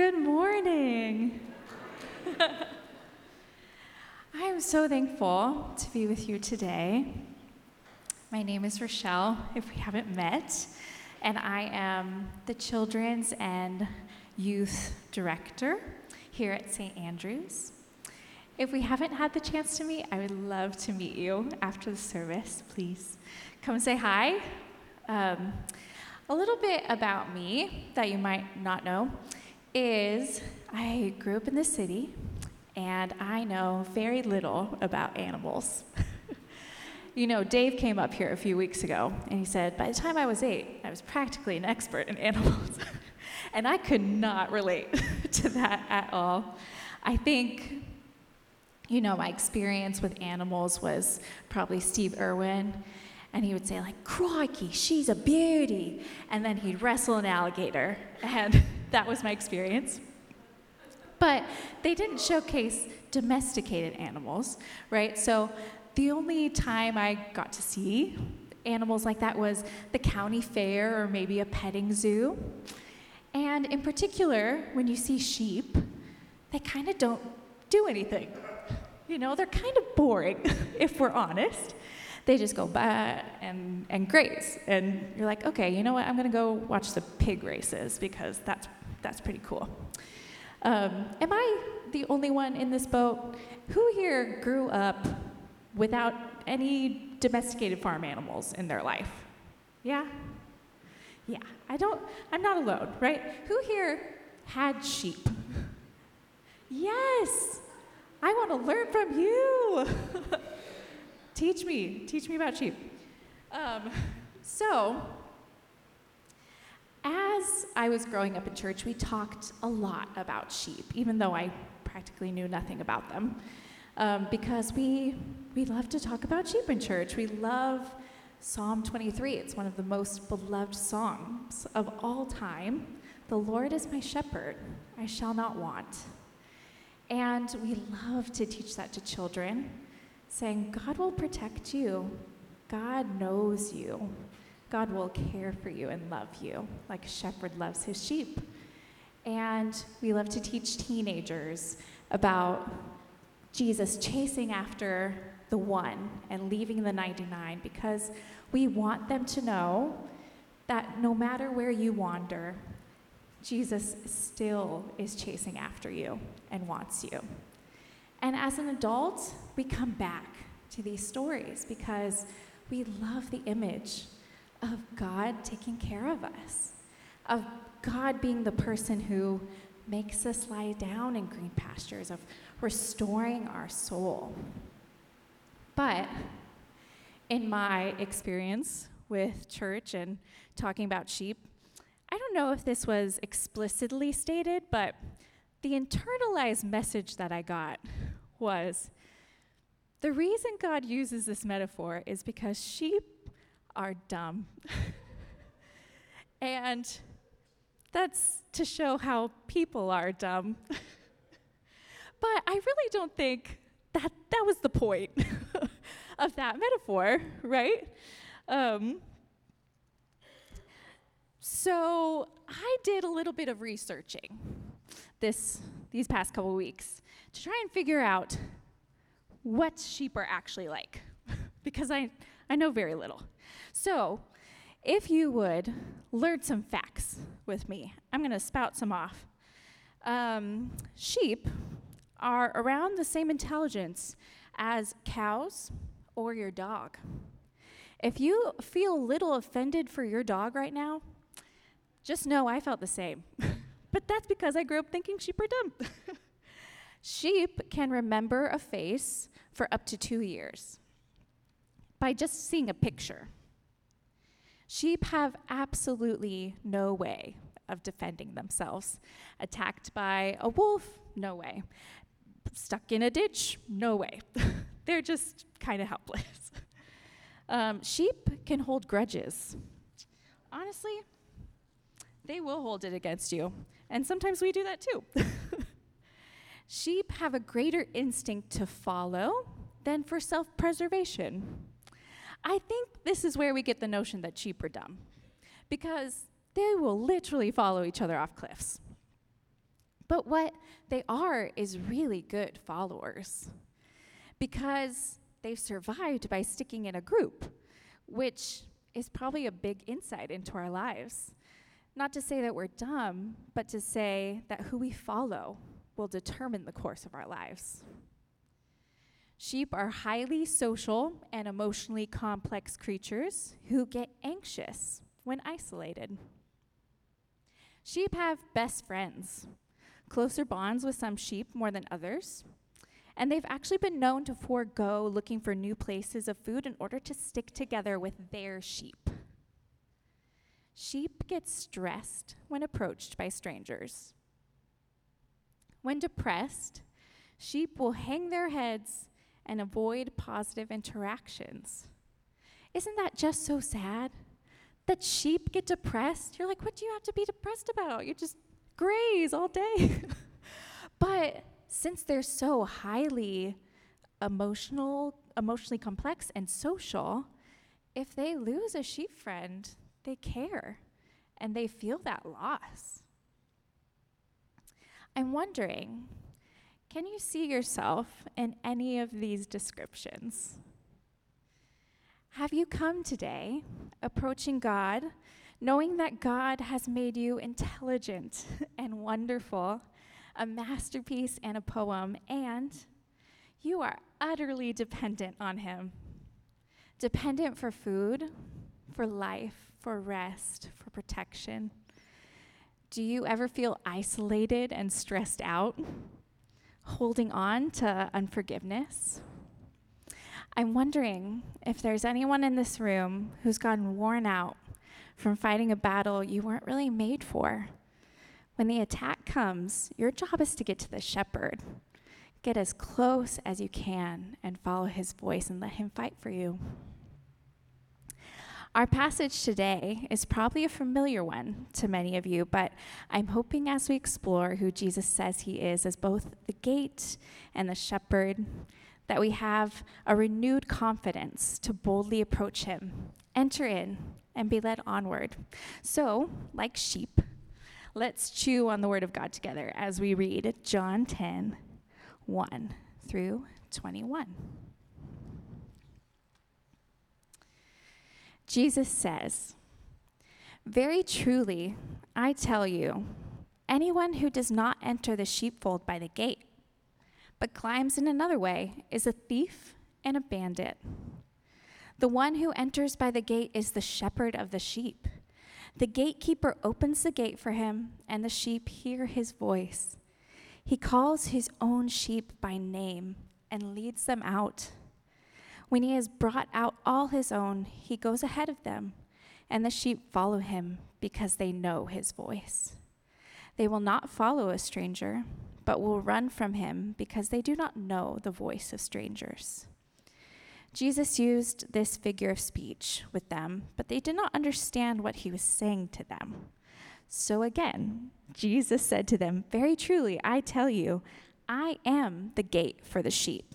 Good morning. I am so thankful to be with you today. My name is Richelle, if we haven't met, and I am the Children's and Youth Director here at St. Andrews. If we haven't had the chance to meet, I would love to meet you after the service. Please come say hi. Um, a little bit about me that you might not know is I grew up in the city and I know very little about animals. you know, Dave came up here a few weeks ago and he said, by the time I was eight, I was practically an expert in animals. and I could not relate to that at all. I think, you know, my experience with animals was probably Steve Irwin. And he would say, like, crikey, she's a beauty. And then he'd wrestle an alligator. And that was my experience. But they didn't showcase domesticated animals, right? So the only time I got to see animals like that was the county fair or maybe a petting zoo. And in particular, when you see sheep, they kind of don't do anything. You know, they're kind of boring, if we're honest. They just go bah and, and graze. And you're like, okay, you know what? I'm going to go watch the pig races because that's that's pretty cool. Um, am I the only one in this boat? Who here grew up without any domesticated farm animals in their life? Yeah? Yeah, I don't, I'm not alone, right? Who here had sheep? Yes, I want to learn from you. teach me, teach me about sheep. Um, so, as I was growing up in church, we talked a lot about sheep, even though I practically knew nothing about them. Um, because we, we love to talk about sheep in church. We love Psalm 23. It's one of the most beloved songs of all time. The Lord is my shepherd, I shall not want. And we love to teach that to children, saying, God will protect you, God knows you. God will care for you and love you like a shepherd loves his sheep. And we love to teach teenagers about Jesus chasing after the one and leaving the 99 because we want them to know that no matter where you wander, Jesus still is chasing after you and wants you. And as an adult, we come back to these stories because we love the image of God taking care of us, of God being the person who makes us lie down in green pastures, of restoring our soul. But in my experience with church and talking about sheep, I don't know if this was explicitly stated, but the internalized message that I got was the reason God uses this metaphor is because sheep are dumb. and that's to show how people are dumb. but I really don't think that that was the point of that metaphor, right? Um, so I did a little bit of researching this these past couple weeks to try and figure out what sheep are actually like because I, I know very little. So, if you would learn some facts with me, I'm going to spout some off. Um, sheep are around the same intelligence as cows or your dog. If you feel a little offended for your dog right now, just know I felt the same. but that's because I grew up thinking sheep are dumb. sheep can remember a face for up to two years by just seeing a picture. Sheep have absolutely no way of defending themselves. Attacked by a wolf? No way. Stuck in a ditch? No way. They're just kind of helpless. Um, sheep can hold grudges. Honestly, they will hold it against you. And sometimes we do that too. sheep have a greater instinct to follow than for self preservation. I think this is where we get the notion that sheep are dumb, because they will literally follow each other off cliffs. But what they are is really good followers because they've survived by sticking in a group, which is probably a big insight into our lives. Not to say that we're dumb, but to say that who we follow will determine the course of our lives. Sheep are highly social and emotionally complex creatures who get anxious when isolated. Sheep have best friends, closer bonds with some sheep more than others, and they've actually been known to forego looking for new places of food in order to stick together with their sheep. Sheep get stressed when approached by strangers. When depressed, sheep will hang their heads and avoid positive interactions. Isn't that just so sad? That sheep get depressed. You're like, what do you have to be depressed about? You just graze all day. but since they're so highly emotional, emotionally complex and social, if they lose a sheep friend, they care and they feel that loss. I'm wondering can you see yourself in any of these descriptions? Have you come today approaching God, knowing that God has made you intelligent and wonderful, a masterpiece and a poem, and you are utterly dependent on Him? Dependent for food, for life, for rest, for protection. Do you ever feel isolated and stressed out? Holding on to unforgiveness. I'm wondering if there's anyone in this room who's gotten worn out from fighting a battle you weren't really made for. When the attack comes, your job is to get to the shepherd. Get as close as you can and follow his voice and let him fight for you. Our passage today is probably a familiar one to many of you, but I'm hoping as we explore who Jesus says he is as both the gate and the shepherd, that we have a renewed confidence to boldly approach him, enter in, and be led onward. So, like sheep, let's chew on the word of God together as we read John 10 1 through 21. Jesus says, Very truly, I tell you, anyone who does not enter the sheepfold by the gate, but climbs in another way, is a thief and a bandit. The one who enters by the gate is the shepherd of the sheep. The gatekeeper opens the gate for him, and the sheep hear his voice. He calls his own sheep by name and leads them out. When he has brought out all his own, he goes ahead of them, and the sheep follow him because they know his voice. They will not follow a stranger, but will run from him because they do not know the voice of strangers. Jesus used this figure of speech with them, but they did not understand what he was saying to them. So again, Jesus said to them, Very truly, I tell you, I am the gate for the sheep.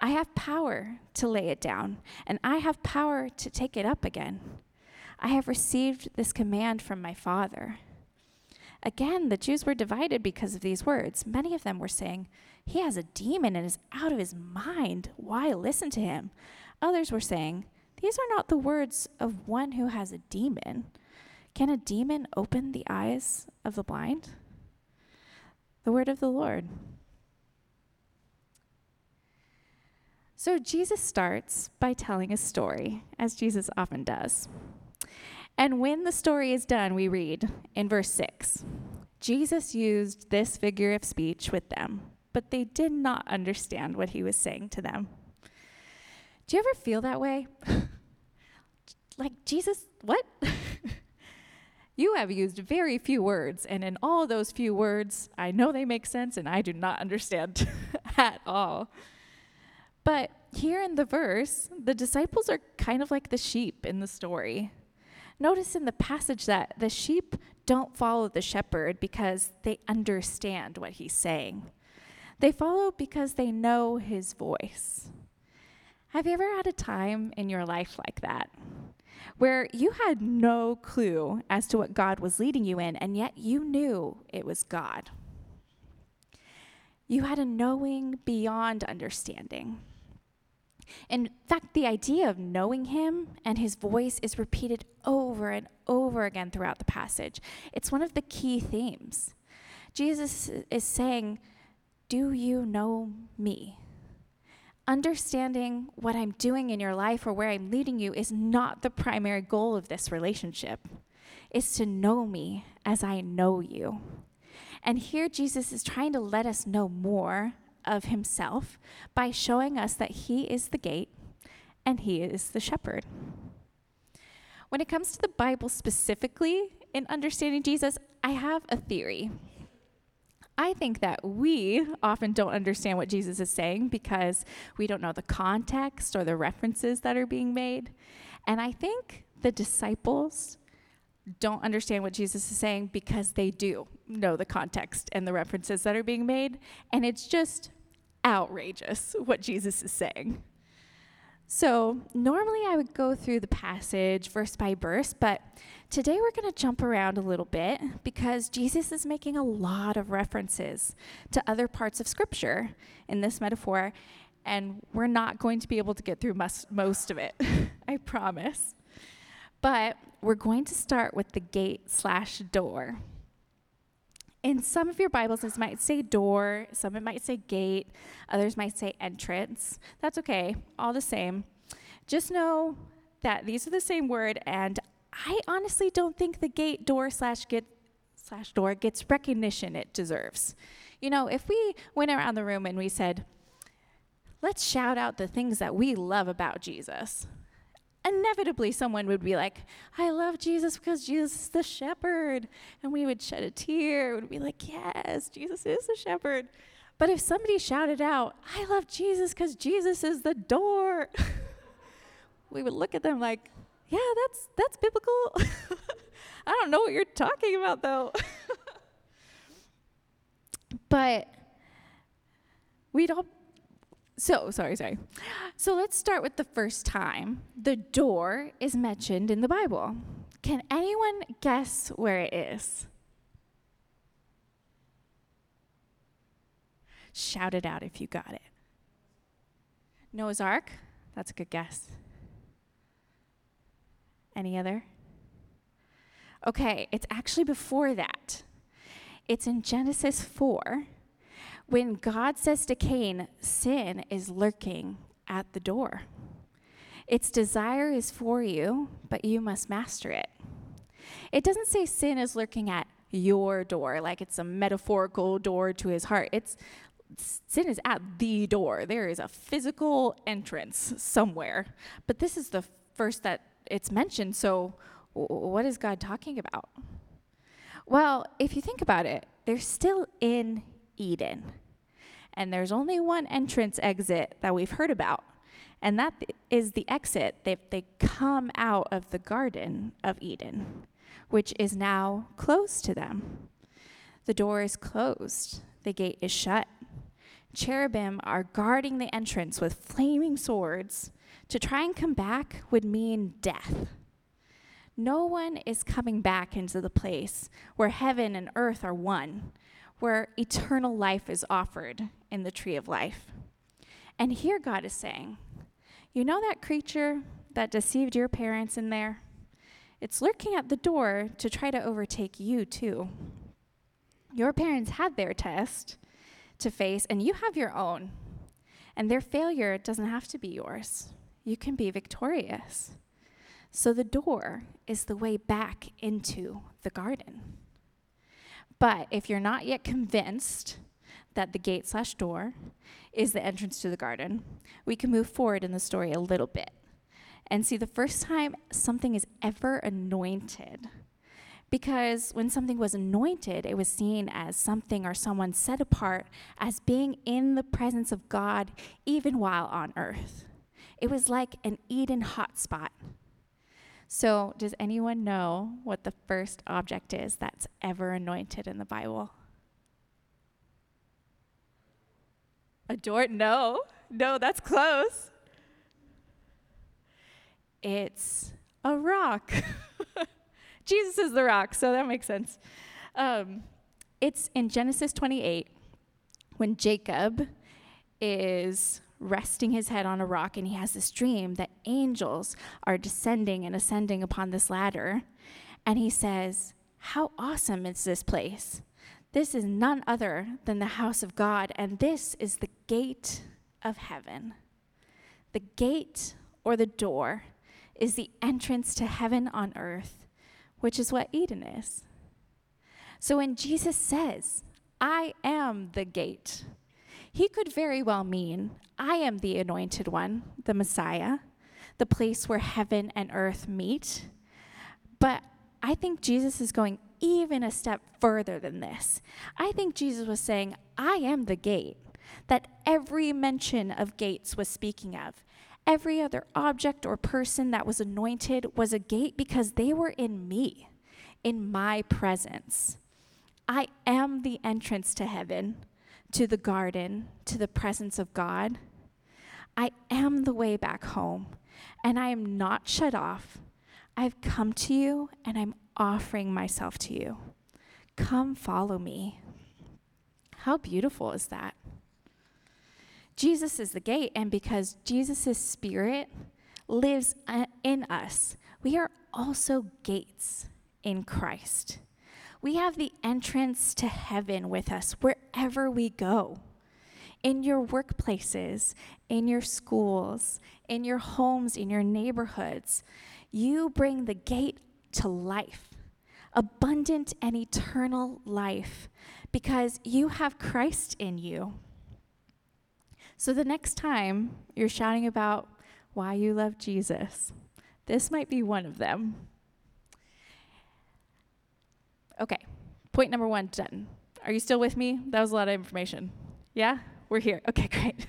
I have power to lay it down, and I have power to take it up again. I have received this command from my Father. Again, the Jews were divided because of these words. Many of them were saying, He has a demon and is out of his mind. Why listen to him? Others were saying, These are not the words of one who has a demon. Can a demon open the eyes of the blind? The word of the Lord. So Jesus starts by telling a story, as Jesus often does. And when the story is done, we read in verse 6 Jesus used this figure of speech with them, but they did not understand what he was saying to them. Do you ever feel that way? like, Jesus, what? you have used very few words, and in all those few words, I know they make sense and I do not understand at all. But here in the verse, the disciples are kind of like the sheep in the story. Notice in the passage that the sheep don't follow the shepherd because they understand what he's saying. They follow because they know his voice. Have you ever had a time in your life like that? Where you had no clue as to what God was leading you in, and yet you knew it was God. You had a knowing beyond understanding. In fact, the idea of knowing him and his voice is repeated over and over again throughout the passage. It's one of the key themes. Jesus is saying, Do you know me? Understanding what I'm doing in your life or where I'm leading you is not the primary goal of this relationship. It's to know me as I know you. And here Jesus is trying to let us know more of himself by showing us that he is the gate and he is the shepherd. When it comes to the Bible specifically in understanding Jesus, I have a theory. I think that we often don't understand what Jesus is saying because we don't know the context or the references that are being made. And I think the disciples don't understand what Jesus is saying because they do know the context and the references that are being made. And it's just outrageous what Jesus is saying. So, normally I would go through the passage verse by verse, but today we're going to jump around a little bit because Jesus is making a lot of references to other parts of Scripture in this metaphor, and we're not going to be able to get through most, most of it, I promise. But we're going to start with the gate slash door. In some of your Bibles, this might say door, some it might say gate, others might say entrance. That's okay, all the same. Just know that these are the same word, and I honestly don't think the gate, door, slash get slash door gets recognition it deserves. You know, if we went around the room and we said, let's shout out the things that we love about Jesus, inevitably someone would be like, I love Jesus because Jesus is the shepherd. And we would shed a tear. We'd be like, yes, Jesus is the shepherd. But if somebody shouted out, I love Jesus because Jesus is the door, we would look at them like, yeah, that's that's biblical. I don't know what you're talking about though. but we'd all so, sorry, sorry. So let's start with the first time the door is mentioned in the Bible. Can anyone guess where it is? Shout it out if you got it. Noah's Ark? That's a good guess. Any other? Okay, it's actually before that. It's in Genesis 4 when God says to Cain, sin is lurking at the door. Its desire is for you, but you must master it. It doesn't say sin is lurking at your door, like it's a metaphorical door to his heart. It's sin is at the door. There is a physical entrance somewhere. But this is the first that it's mentioned. So, what is God talking about? Well, if you think about it, they're still in Eden. And there's only one entrance exit that we've heard about, and that is the exit. They, they come out of the Garden of Eden, which is now closed to them. The door is closed, the gate is shut. cherubim are guarding the entrance with flaming swords. To try and come back would mean death. No one is coming back into the place where heaven and earth are one, where eternal life is offered in the tree of life. And here God is saying, You know that creature that deceived your parents in there? It's lurking at the door to try to overtake you, too. Your parents had their test to face, and you have your own. And their failure doesn't have to be yours. You can be victorious. So the door is the way back into the garden. But if you're not yet convinced that the gate slash door is the entrance to the garden, we can move forward in the story a little bit and see the first time something is ever anointed. Because when something was anointed, it was seen as something or someone set apart as being in the presence of God even while on earth. It was like an Eden hotspot so, does anyone know what the first object is that's ever anointed in the Bible? A door? No, no, that's close. It's a rock. Jesus is the rock, so that makes sense. Um, it's in Genesis 28 when Jacob is resting his head on a rock, and he has this dream that angels are descending and ascending upon this ladder. And he says, How awesome is this place! This is none other than the house of God, and this is the gate of heaven. The gate or the door is the entrance to heaven on earth, which is what Eden is. So when Jesus says, I am the gate, he could very well mean, I am the anointed one, the Messiah, the place where heaven and earth meet. But I think Jesus is going even a step further than this. I think Jesus was saying, I am the gate that every mention of gates was speaking of. Every other object or person that was anointed was a gate because they were in me, in my presence. I am the entrance to heaven to the garden, to the presence of God. I am the way back home, and I am not shut off. I've come to you, and I'm offering myself to you. Come follow me. How beautiful is that? Jesus is the gate, and because Jesus' spirit lives uh, in us, we are also gates in Christ. We have the entrance to heaven with us wherever we go. In your workplaces, in your schools, in your homes, in your neighborhoods, you bring the gate to life, abundant and eternal life, because you have Christ in you. So the next time you're shouting about why you love Jesus, this might be one of them. Okay, point number one done. Are you still with me? That was a lot of information. Yeah? We're here. Okay, great.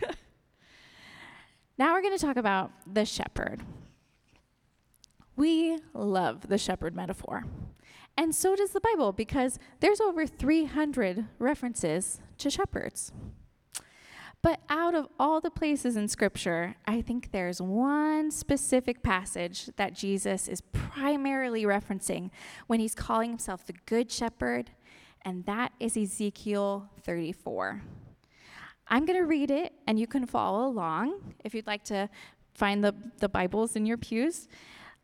now we're going to talk about the shepherd. We love the shepherd metaphor. And so does the Bible because there's over 300 references to shepherds. But out of all the places in Scripture, I think there's one specific passage that Jesus is primarily referencing when he's calling himself the Good Shepherd, and that is Ezekiel 34. I'm going to read it, and you can follow along if you'd like to find the, the Bibles in your pews.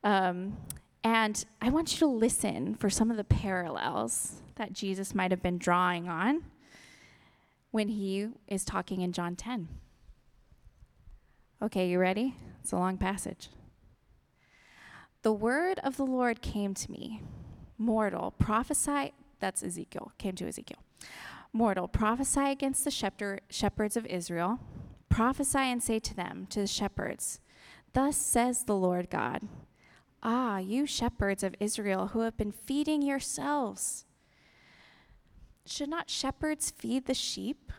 Um, and I want you to listen for some of the parallels that Jesus might have been drawing on when he is talking in John 10. Okay, you ready? It's a long passage. The word of the Lord came to me, mortal, prophesy, that's Ezekiel, came to Ezekiel. Mortal, prophesy against the shepherd, shepherds of Israel, prophesy and say to them, to the shepherds, Thus says the Lord God, Ah, you shepherds of Israel who have been feeding yourselves should not shepherds feed the sheep?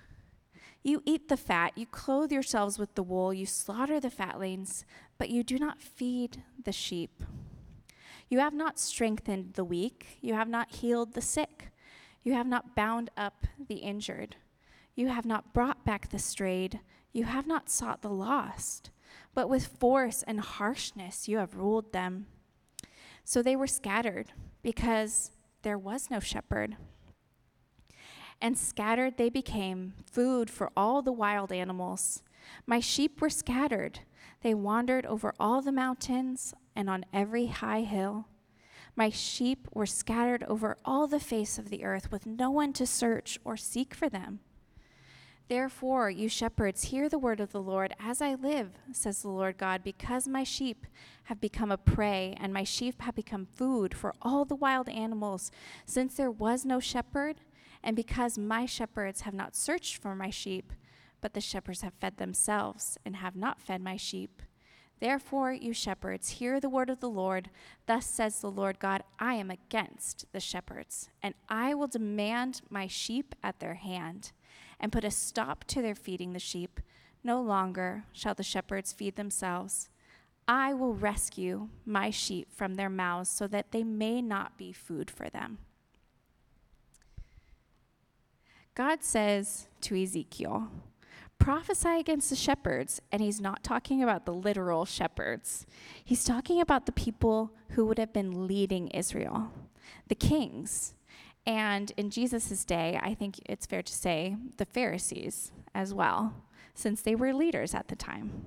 You eat the fat, you clothe yourselves with the wool, you slaughter the fatlings, but you do not feed the sheep. You have not strengthened the weak, you have not healed the sick, you have not bound up the injured. You have not brought back the strayed. You have not sought the lost. But with force and harshness you have ruled them. So they were scattered because there was no shepherd. And scattered they became food for all the wild animals. My sheep were scattered. They wandered over all the mountains and on every high hill. My sheep were scattered over all the face of the earth with no one to search or seek for them. Therefore, you shepherds, hear the word of the Lord as I live, says the Lord God, because my sheep have become a prey, and my sheep have become food for all the wild animals, since there was no shepherd, and because my shepherds have not searched for my sheep, but the shepherds have fed themselves and have not fed my sheep. Therefore, you shepherds, hear the word of the Lord. Thus says the Lord God I am against the shepherds, and I will demand my sheep at their hand and put a stop to their feeding the sheep. No longer shall the shepherds feed themselves. I will rescue my sheep from their mouths so that they may not be food for them. God says to Ezekiel, prophesy against the shepherds, and he's not talking about the literal shepherds. He's talking about the people who would have been leading Israel, the kings, and in Jesus' day, I think it's fair to say the Pharisees as well, since they were leaders at the time.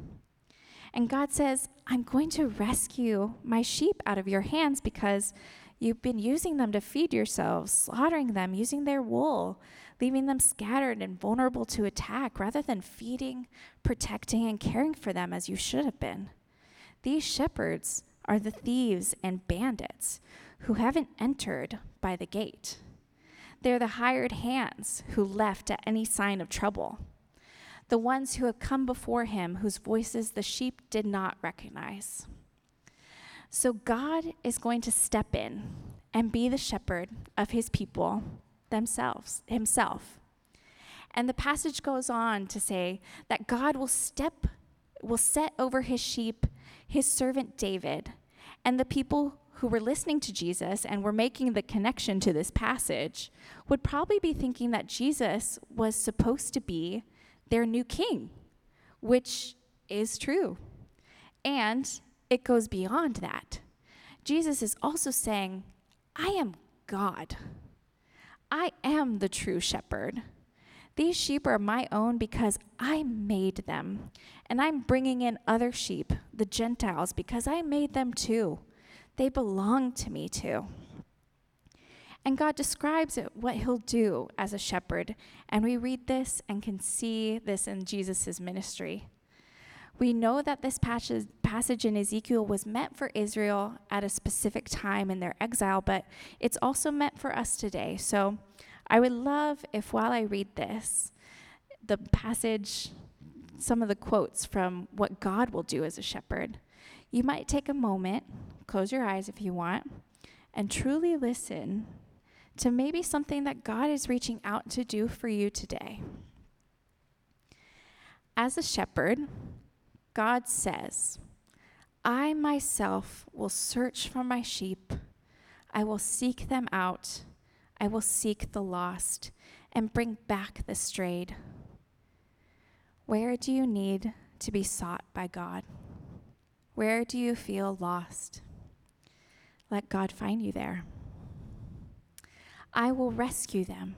And God says, I'm going to rescue my sheep out of your hands because you've been using them to feed yourselves, slaughtering them, using their wool, leaving them scattered and vulnerable to attack rather than feeding, protecting, and caring for them as you should have been. These shepherds are the thieves and bandits who haven't entered by the gate. They're the hired hands who left at any sign of trouble, the ones who have come before him whose voices the sheep did not recognize. So God is going to step in and be the shepherd of his people themselves, himself. And the passage goes on to say that God will step will set over his sheep his servant David, and the people who were listening to Jesus and were making the connection to this passage would probably be thinking that Jesus was supposed to be their new king, which is true. And it goes beyond that. Jesus is also saying, I am God. I am the true shepherd. These sheep are my own because I made them. And I'm bringing in other sheep, the Gentiles, because I made them too. They belong to me too. And God describes what he'll do as a shepherd. And we read this and can see this in Jesus' ministry. We know that this passage, in Ezekiel was meant for Israel at a specific time in their exile, but it's also meant for us today. So I would love if while I read this, the passage, some of the quotes from what God will do as a shepherd, you might take a moment, close your eyes if you want, and truly listen to maybe something that God is reaching out to do for you today. As a shepherd, God says, I myself will search for my sheep. I will seek them out. I will seek the lost and bring back the strayed. Where do you need to be sought by God? Where do you feel lost? Let God find you there. I will rescue them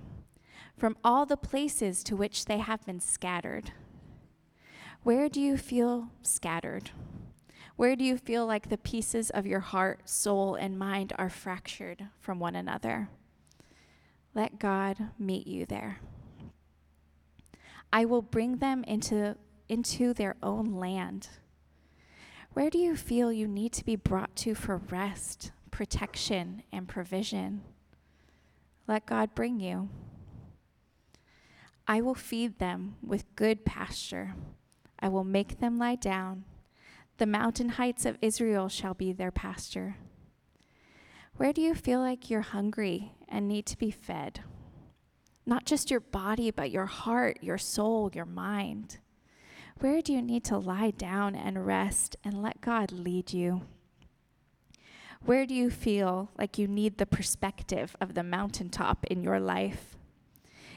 from all the places to which they have been scattered. Where do you feel scattered? Where do you feel like the pieces of your heart, soul, and mind are fractured from one another? Let God meet you there. I will bring them into, into their own land where do you feel you need to be brought to for rest, protection, and provision? Let God bring you. I will feed them with good pasture. I will make them lie down. The mountain heights of Israel shall be their pasture. Where do you feel like you're hungry and need to be fed? Not just your body, but your heart, your soul, your mind. Where do you need to lie down and rest and let God lead you? Where do you feel like you need the perspective of the mountaintop in your life?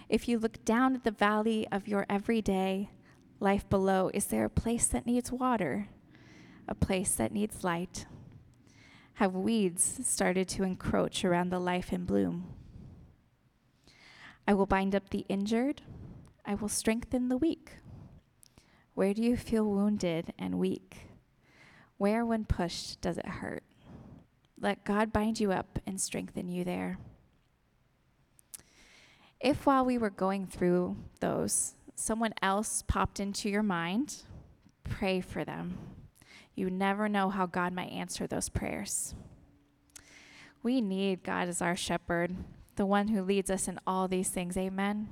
If you look down at the valley of your everyday life below, is there a place that needs water? A place that needs light? Have weeds started to encroach around the life in bloom? I will bind up the injured. I will strengthen the weak. Where do you feel wounded and weak? Where, when pushed, does it hurt? Let God bind you up and strengthen you there. If while we were going through those, someone else popped into your mind, pray for them. You never know how God might answer those prayers. We need God as our shepherd, the one who leads us in all these things. Amen.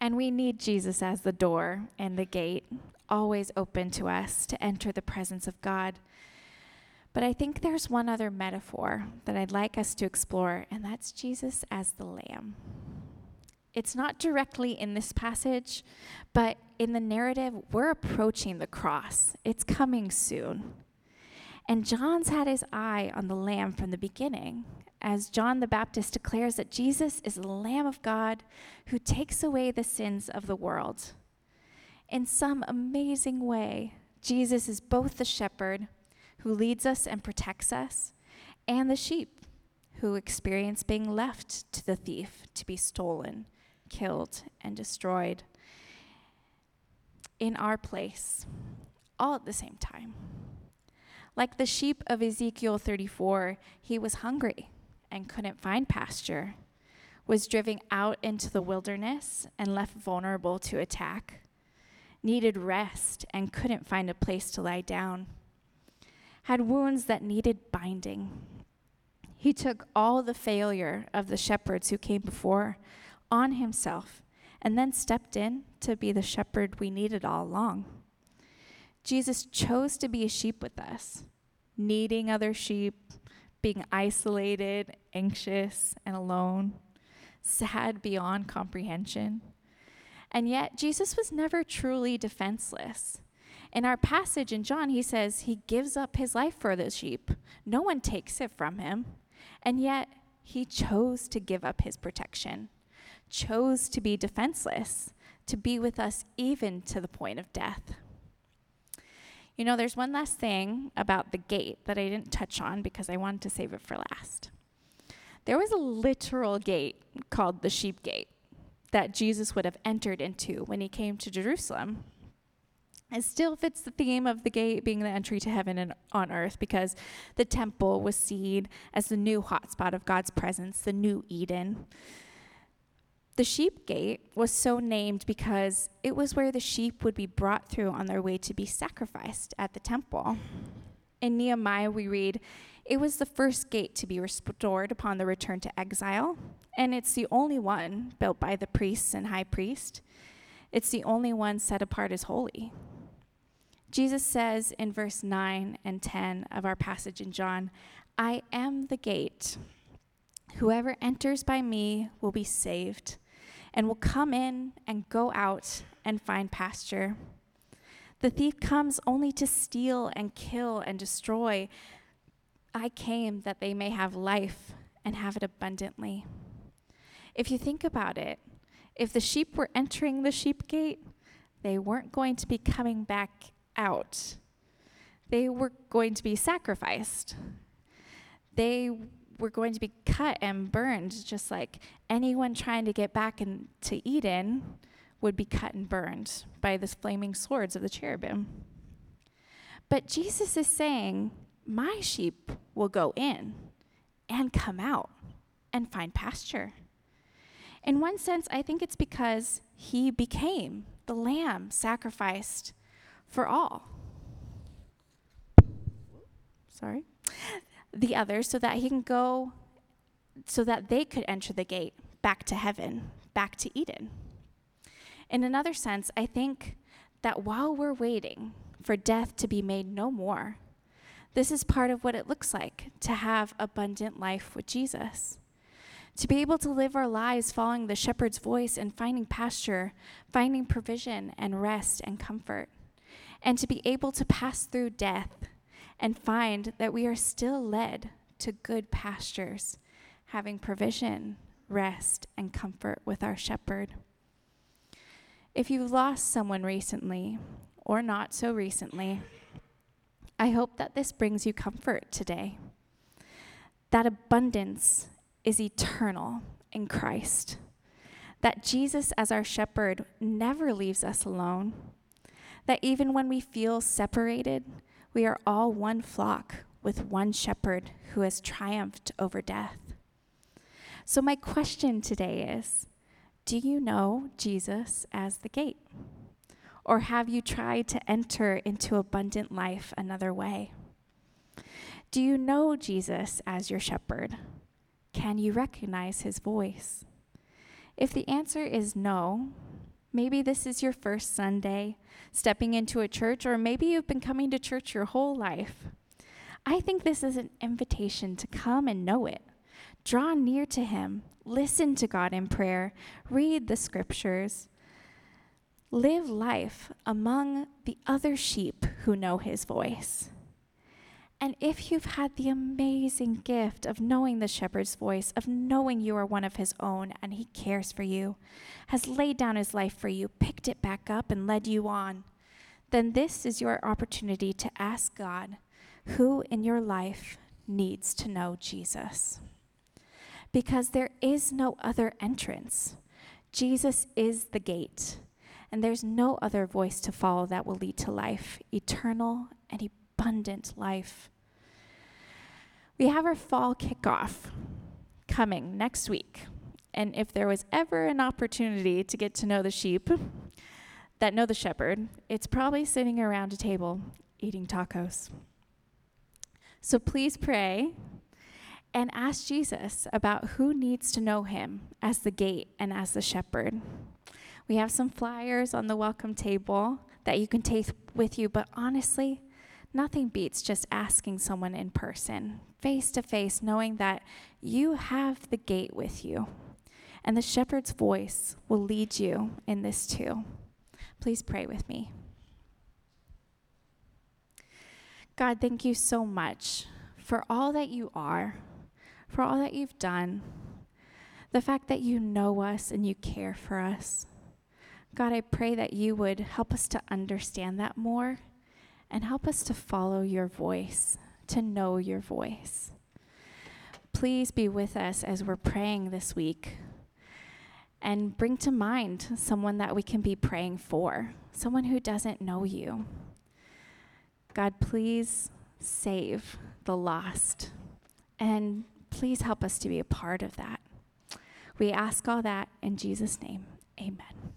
And we need Jesus as the door and the gate, always open to us to enter the presence of God. But I think there's one other metaphor that I'd like us to explore, and that's Jesus as the Lamb. It's not directly in this passage, but in the narrative, we're approaching the cross. It's coming soon. And John's had his eye on the Lamb from the beginning, as John the Baptist declares that Jesus is the Lamb of God who takes away the sins of the world. In some amazing way, Jesus is both the shepherd who leads us and protects us, and the sheep who experience being left to the thief to be stolen, killed, and destroyed in our place, all at the same time. Like the sheep of Ezekiel 34, he was hungry and couldn't find pasture, was driven out into the wilderness and left vulnerable to attack, needed rest and couldn't find a place to lie down had wounds that needed binding. He took all the failure of the shepherds who came before on himself and then stepped in to be the shepherd we needed all along. Jesus chose to be a sheep with us, needing other sheep, being isolated, anxious, and alone, sad beyond comprehension. And yet, Jesus was never truly defenseless. In our passage in John, he says he gives up his life for the sheep. No one takes it from him. And yet, he chose to give up his protection, chose to be defenseless, to be with us even to the point of death. You know, there's one last thing about the gate that I didn't touch on because I wanted to save it for last. There was a literal gate called the sheep gate that Jesus would have entered into when he came to Jerusalem. It still fits the theme of the gate being the entry to heaven and on earth because the temple was seen as the new hotspot of God's presence, the new Eden. The sheep gate was so named because it was where the sheep would be brought through on their way to be sacrificed at the temple. In Nehemiah, we read, It was the first gate to be restored upon the return to exile, and it's the only one built by the priests and high priest. It's the only one set apart as holy. Jesus says in verse 9 and 10 of our passage in John, I am the gate. Whoever enters by me will be saved and will come in and go out and find pasture. The thief comes only to steal and kill and destroy. I came that they may have life and have it abundantly. If you think about it, if the sheep were entering the sheep gate, they weren't going to be coming back out. They were going to be sacrificed. They were going to be cut and burned, just like anyone trying to get back into Eden would be cut and burned by the flaming swords of the cherubim. But Jesus is saying, My sheep will go in and come out and find pasture. In one sense, I think it's because he became the lamb sacrificed for all. Sorry. The others, so that he can go, so that they could enter the gate back to heaven, back to Eden. In another sense, I think that while we're waiting for death to be made no more, this is part of what it looks like to have abundant life with Jesus. To be able to live our lives following the shepherd's voice and finding pasture, finding provision and rest and comfort and to be able to pass through death and find that we are still led to good pastures, having provision, rest and comfort with our shepherd. If you've lost someone recently, or not so recently, I hope that this brings you comfort today. That abundance is eternal in Christ. That Jesus, as our shepherd, never leaves us alone. That even when we feel separated, we are all one flock with one shepherd who has triumphed over death. So, my question today is Do you know Jesus as the gate? Or have you tried to enter into abundant life another way? Do you know Jesus as your shepherd? Can you recognize his voice? If the answer is no, maybe this is your first Sunday stepping into a church, or maybe you've been coming to church your whole life. I think this is an invitation to come and know it. Draw near to Him, listen to God in prayer, read the scriptures, live life among the other sheep who know His voice. And if you've had the amazing gift of knowing the shepherd's voice, of knowing you are one of his own and he cares for you, has laid down his life for you, picked it back up, and led you on, then this is your opportunity to ask God who in your life needs to know Jesus. Because there is no other entrance. Jesus is the gate, and there's no other voice to follow that will lead to life, eternal and abundant life. We have our fall kickoff coming next week. And if there was ever an opportunity to get to know the sheep that know the shepherd, it's probably sitting around a table eating tacos. So please pray and ask Jesus about who needs to know him as the gate and as the shepherd. We have some flyers on the welcome table that you can take with you, but honestly, nothing beats just asking someone in person face to face, knowing that you have the gate with you. And the shepherd's voice will lead you in this too. Please pray with me. God, thank you so much for all that you are, for all that you've done, the fact that you know us and you care for us. God, I pray that you would help us to understand that more and help us to follow your voice to know your voice. Please be with us as we're praying this week and bring to mind someone that we can be praying for, someone who doesn't know you. God, please save the lost and please help us to be a part of that. We ask all that in Jesus' name. Amen.